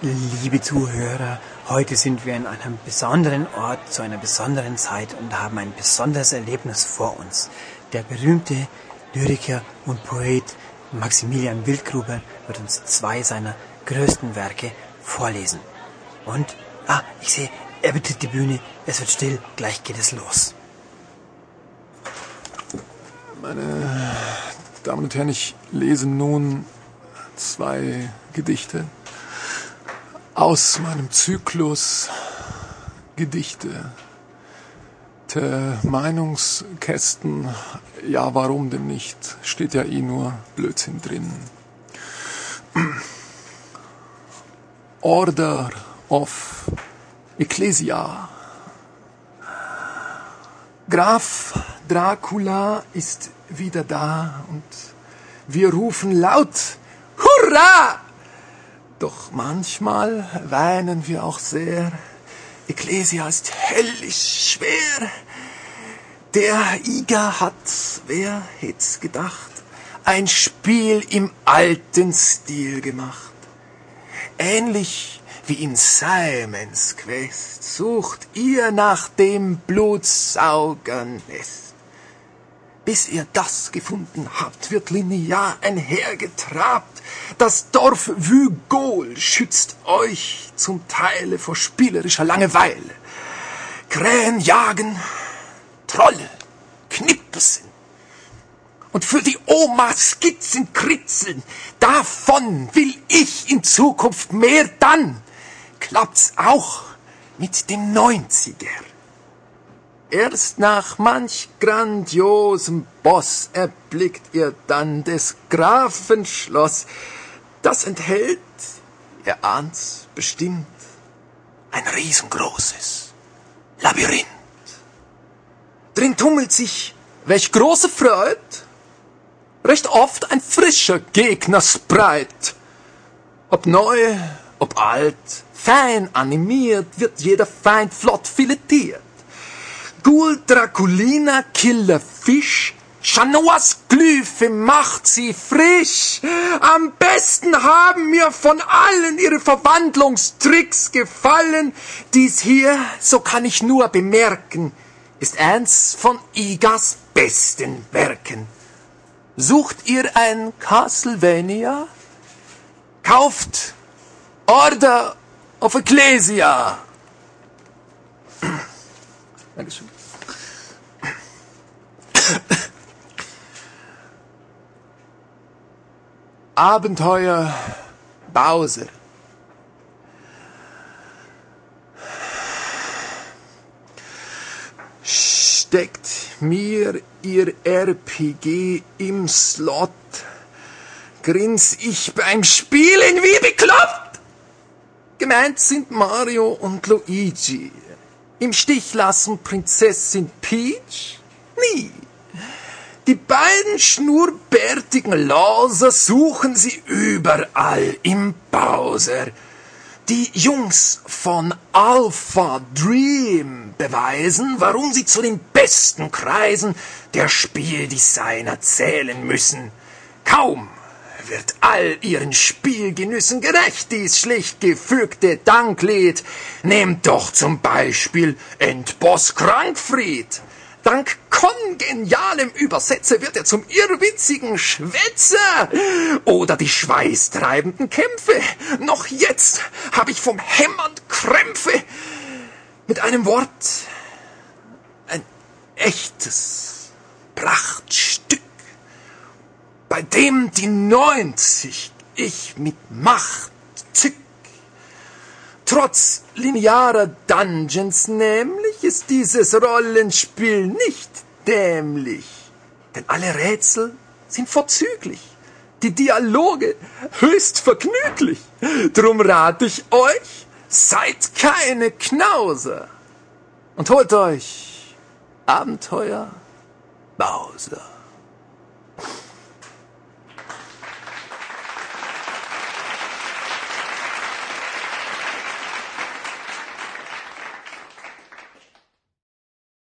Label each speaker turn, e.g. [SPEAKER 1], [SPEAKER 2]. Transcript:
[SPEAKER 1] Liebe Zuhörer, heute sind wir in einem besonderen Ort zu einer besonderen Zeit und haben ein besonderes Erlebnis vor uns. Der berühmte Lyriker und Poet Maximilian Wildgruber wird uns zwei seiner größten Werke vorlesen. Und, ah, ich sehe, er betritt die Bühne, es wird still, gleich geht es los.
[SPEAKER 2] Meine Damen und Herren, ich lese nun zwei Gedichte aus meinem Zyklus Gedichte. Meinungskästen, ja, warum denn nicht? Steht ja eh nur Blödsinn drin. Order of Ecclesia. Graf Dracula ist wieder da und wir rufen laut Hurra! Doch manchmal weinen wir auch sehr. Ecclesia ist höllisch schwer. Der Iger hat, wer hätt's gedacht, ein Spiel im alten Stil gemacht. Ähnlich wie in Simons Quest sucht ihr nach dem Blutsaugernest. Bis ihr das gefunden habt, wird linear einhergetrabt. Das Dorf Vygol schützt euch zum Teile vor spielerischer Langeweile. Krähen jagen, Trolle knipsen. Und für die Oma Skizzen kritzeln. Davon will ich in Zukunft mehr dann. Klappt's auch mit dem Neunziger. Erst nach manch grandiosem Boss erblickt ihr dann des Grafen Schloss. Das enthält, ihr ahnt's bestimmt, ein riesengroßes Labyrinth. Drin tummelt sich, welch große Freud, recht oft ein frischer Gegner spreit. Ob neu, ob alt, fein animiert, wird jeder Feind flott filetiert. Gul Draculina Killer Fisch. Chanoas Glyphe macht sie frisch. Am besten haben mir von allen ihre Verwandlungstricks gefallen. Dies hier, so kann ich nur bemerken, ist eins von Igas besten Werken. Sucht ihr ein Castlevania? Kauft Order of Ecclesia. Dankeschön. Abenteuer Bowser. Steckt mir ihr RPG im Slot, grins ich beim Spielen wie bekloppt. Gemeint sind Mario und Luigi. Im Stich lassen Prinzessin Peach? Nie. Die beiden schnurrbärtigen Loser suchen sie überall im Bowser. Die Jungs von Alpha Dream beweisen, warum sie zu den besten Kreisen der Spieldesigner zählen müssen. Kaum wird all ihren Spielgenüssen gerecht, dies schlicht gefügte Danklied. Nehmt doch zum Beispiel Endboss Krankfried. Dank kongenialem Übersetzer wird er zum irrwitzigen Schwätzer. Oder die schweißtreibenden Kämpfe. Noch jetzt hab ich vom Hämmern Krämpfe. Mit einem Wort ein echtes Prachtstück, bei dem die neunzig ich mit Macht zück. Trotz linearer Dungeons nämlich ist dieses Rollenspiel nicht dämlich. Denn alle Rätsel sind vorzüglich. Die Dialoge höchst vergnüglich. Drum rate ich euch, seid keine Knauser. Und holt euch Abenteuer Bowser.